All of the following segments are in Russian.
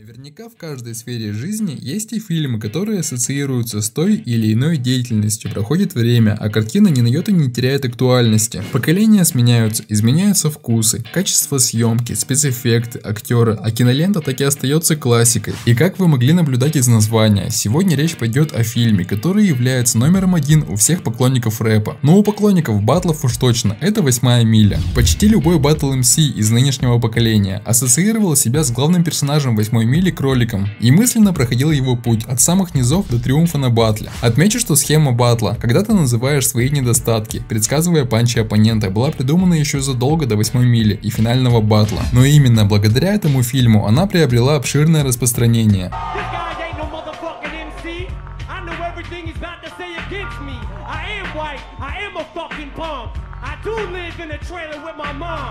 Наверняка в каждой сфере жизни есть и фильмы, которые ассоциируются с той или иной деятельностью. Проходит время, а картина ни на йоту не теряет актуальности. Поколения сменяются, изменяются вкусы, качество съемки, спецэффекты, актеры, а кинолента так и остается классикой. И как вы могли наблюдать из названия, сегодня речь пойдет о фильме, который является номером один у всех поклонников рэпа. Но у поклонников батлов уж точно, это восьмая миля. Почти любой батл МС из нынешнего поколения ассоциировал себя с главным персонажем восьмой мили кроликом и мысленно проходил его путь от самых низов до триумфа на батле. Отмечу, что схема батла, когда ты называешь свои недостатки, предсказывая панчи оппонента, была придумана еще задолго до 8 мили и финального батла. Но именно благодаря этому фильму она приобрела обширное распространение.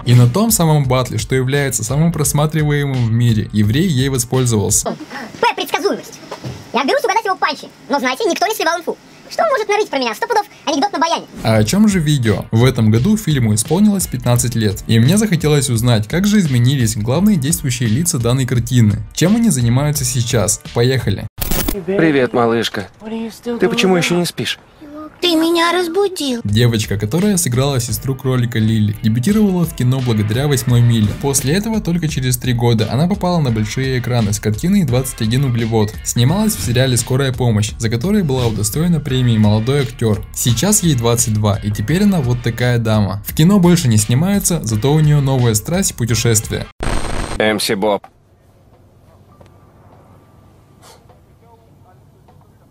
И на том самом батле, что является самым просматриваемым в мире, еврей ей воспользовался. П. Предсказуемость. Я берусь угадать его панчи, но знаете, никто не сливал инфу. Что он может нарыть про меня? Сто пудов анекдот на баяне. А о чем же видео? В этом году фильму исполнилось 15 лет, и мне захотелось узнать, как же изменились главные действующие лица данной картины. Чем они занимаются сейчас? Поехали. Привет, малышка. Ты почему еще не спишь? Ты меня разбудил. Девочка, которая сыграла сестру кролика Лили, дебютировала в кино благодаря «Восьмой миле». После этого только через три года она попала на большие экраны с картиной «21 углевод». Снималась в сериале «Скорая помощь», за который была удостоена премии «Молодой актер». Сейчас ей 22, и теперь она вот такая дама. В кино больше не снимается, зато у нее новая страсть – путешествия. МС Боб,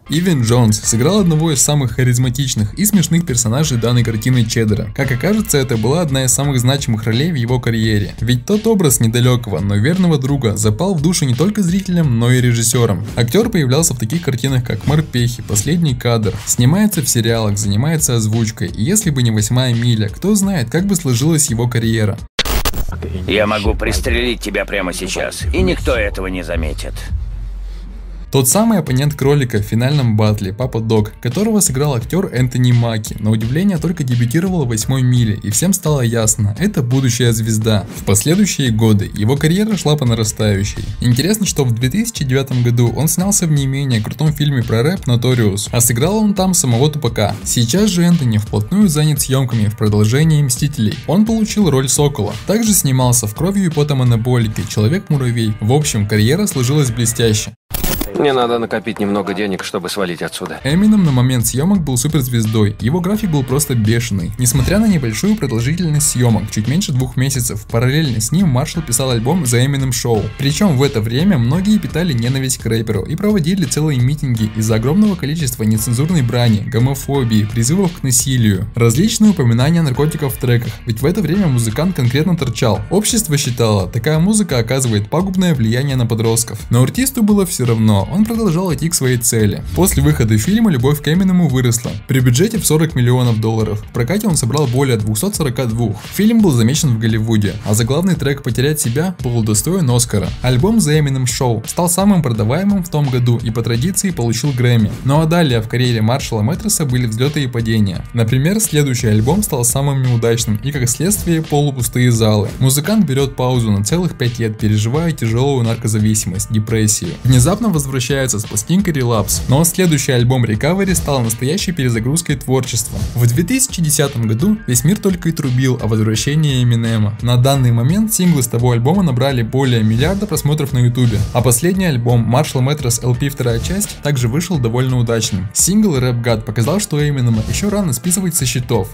Ивен Джонс сыграл одного из самых харизматичных и смешных персонажей данной картины Чеддера. Как окажется, это была одна из самых значимых ролей в его карьере. Ведь тот образ недалекого, но верного друга запал в душу не только зрителям, но и режиссерам. Актер появлялся в таких картинах, как «Морпехи», «Последний кадр», снимается в сериалах, занимается озвучкой, и если бы не «Восьмая миля», кто знает, как бы сложилась его карьера. Я могу пристрелить тебя прямо сейчас, и никто этого не заметит. Тот самый оппонент кролика в финальном батле, Папа Дог, которого сыграл актер Энтони Маки, на удивление только дебютировал в восьмой миле, и всем стало ясно, это будущая звезда. В последующие годы его карьера шла по нарастающей. Интересно, что в 2009 году он снялся в не менее крутом фильме про рэп Notorious, а сыграл он там самого Тупака. Сейчас же Энтони вплотную занят съемками в продолжении Мстителей. Он получил роль Сокола. Также снимался в Кровью и потом анаболике, Человек-муравей. В общем, карьера сложилась блестяще. Мне надо накопить немного денег, чтобы свалить отсюда. Эмином на момент съемок был суперзвездой, его график был просто бешеный. Несмотря на небольшую продолжительность съемок, чуть меньше двух месяцев, параллельно с ним Маршал писал альбом The Eminem Show. Причем в это время многие питали ненависть к рэперу и проводили целые митинги из-за огромного количества нецензурной брани, гомофобии, призывов к насилию, различные упоминания наркотиков в треках, ведь в это время музыкант конкретно торчал. Общество считало, такая музыка оказывает пагубное влияние на подростков, но артисту было все равно, он продолжал идти к своей цели. После выхода фильма любовь к Эминему выросла. При бюджете в 40 миллионов долларов. В прокате он собрал более 242. Фильм был замечен в Голливуде, а заглавный трек «Потерять себя» был удостоен Оскара. Альбом The Eminem Show стал самым продаваемым в том году и по традиции получил Грэмми. Ну а далее в карьере Маршала Мэтреса были взлеты и падения. Например, следующий альбом стал самым неудачным и как следствие полупустые залы. Музыкант берет паузу на целых 5 лет, переживая тяжелую наркозависимость, депрессию. Внезапно возвращается возвращается с пластинкой Relapse, но следующий альбом Recovery стал настоящей перезагрузкой творчества. В 2010 году весь мир только и трубил о возвращении Эминема. На данный момент синглы с того альбома набрали более миллиарда просмотров на ютубе, а последний альбом Marshall Matters LP вторая часть также вышел довольно удачным. Сингл Rap God показал, что Эминема еще рано списывать со счетов.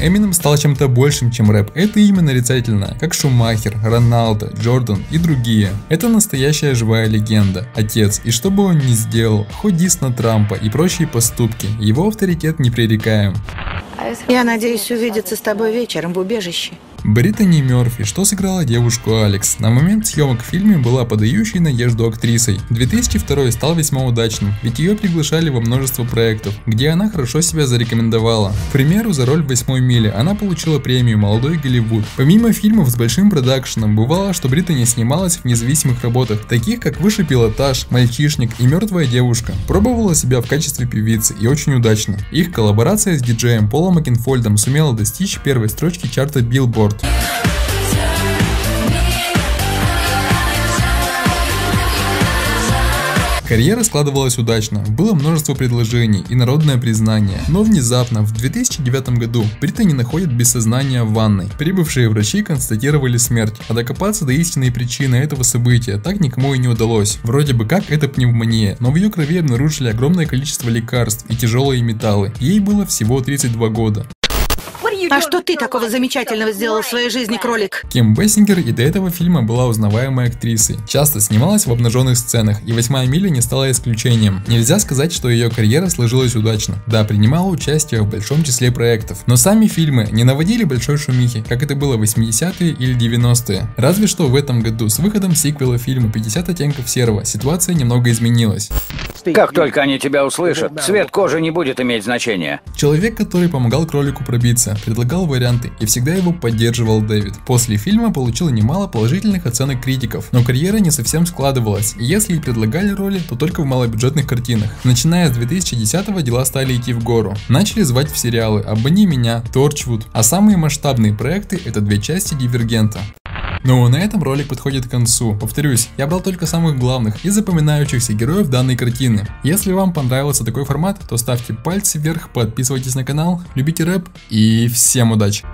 Эминем стал чем-то большим, чем рэп. Это имя нарицательное, как Шумахер, Роналдо, Джордан и другие. Это настоящая живая легенда, отец, и что бы он ни сделал, хоть на Трампа и прочие поступки, его авторитет непререкаем. Я надеюсь увидеться с тобой вечером в убежище. Британи Мерфи, что сыграла девушку Алекс, на момент съемок в фильме была подающей надежду актрисой. 2002 стал весьма удачным, ведь ее приглашали во множество проектов, где она хорошо себя зарекомендовала. К примеру, за роль в «Восьмой миле» она получила премию «Молодой Голливуд». Помимо фильмов с большим продакшеном, бывало, что Британи снималась в независимых работах, таких как «Высший пилотаж», «Мальчишник» и «Мертвая девушка». Пробовала себя в качестве певицы и очень удачно. Их коллаборация с диджеем Полом Макинфольдом сумела достичь первой строчки чарта Billboard. Карьера складывалась удачно, было множество предложений и народное признание, но внезапно в 2009 году Британи находят без сознания в ванной. Прибывшие врачи констатировали смерть, а докопаться до истинной причины этого события так никому и не удалось. Вроде бы как это пневмония, но в ее крови обнаружили огромное количество лекарств и тяжелые металлы. Ей было всего 32 года. А что ты такого замечательного сделал в своей жизни, кролик? Ким Бессингер и до этого фильма была узнаваемой актрисой. Часто снималась в обнаженных сценах, и «Восьмая миля» не стала исключением. Нельзя сказать, что ее карьера сложилась удачно. Да, принимала участие в большом числе проектов. Но сами фильмы не наводили большой шумихи, как это было в 80-е или 90-е. Разве что в этом году с выходом сиквела фильма «50 оттенков серого» ситуация немного изменилась. Как только они тебя услышат, цвет кожи не будет иметь значения. Человек, который помогал кролику пробиться, предлагал варианты и всегда его поддерживал Дэвид. После фильма получил немало положительных оценок критиков, но карьера не совсем складывалась, и если и предлагали роли, то только в малобюджетных картинах. Начиная с 2010-го дела стали идти в гору. Начали звать в сериалы «Обмани меня», «Торчвуд», а самые масштабные проекты это две части «Дивергента». Ну а на этом ролик подходит к концу. Повторюсь, я брал только самых главных и запоминающихся героев данной картины. Если вам понравился такой формат, то ставьте пальцы вверх, подписывайтесь на канал, любите рэп и всем удачи!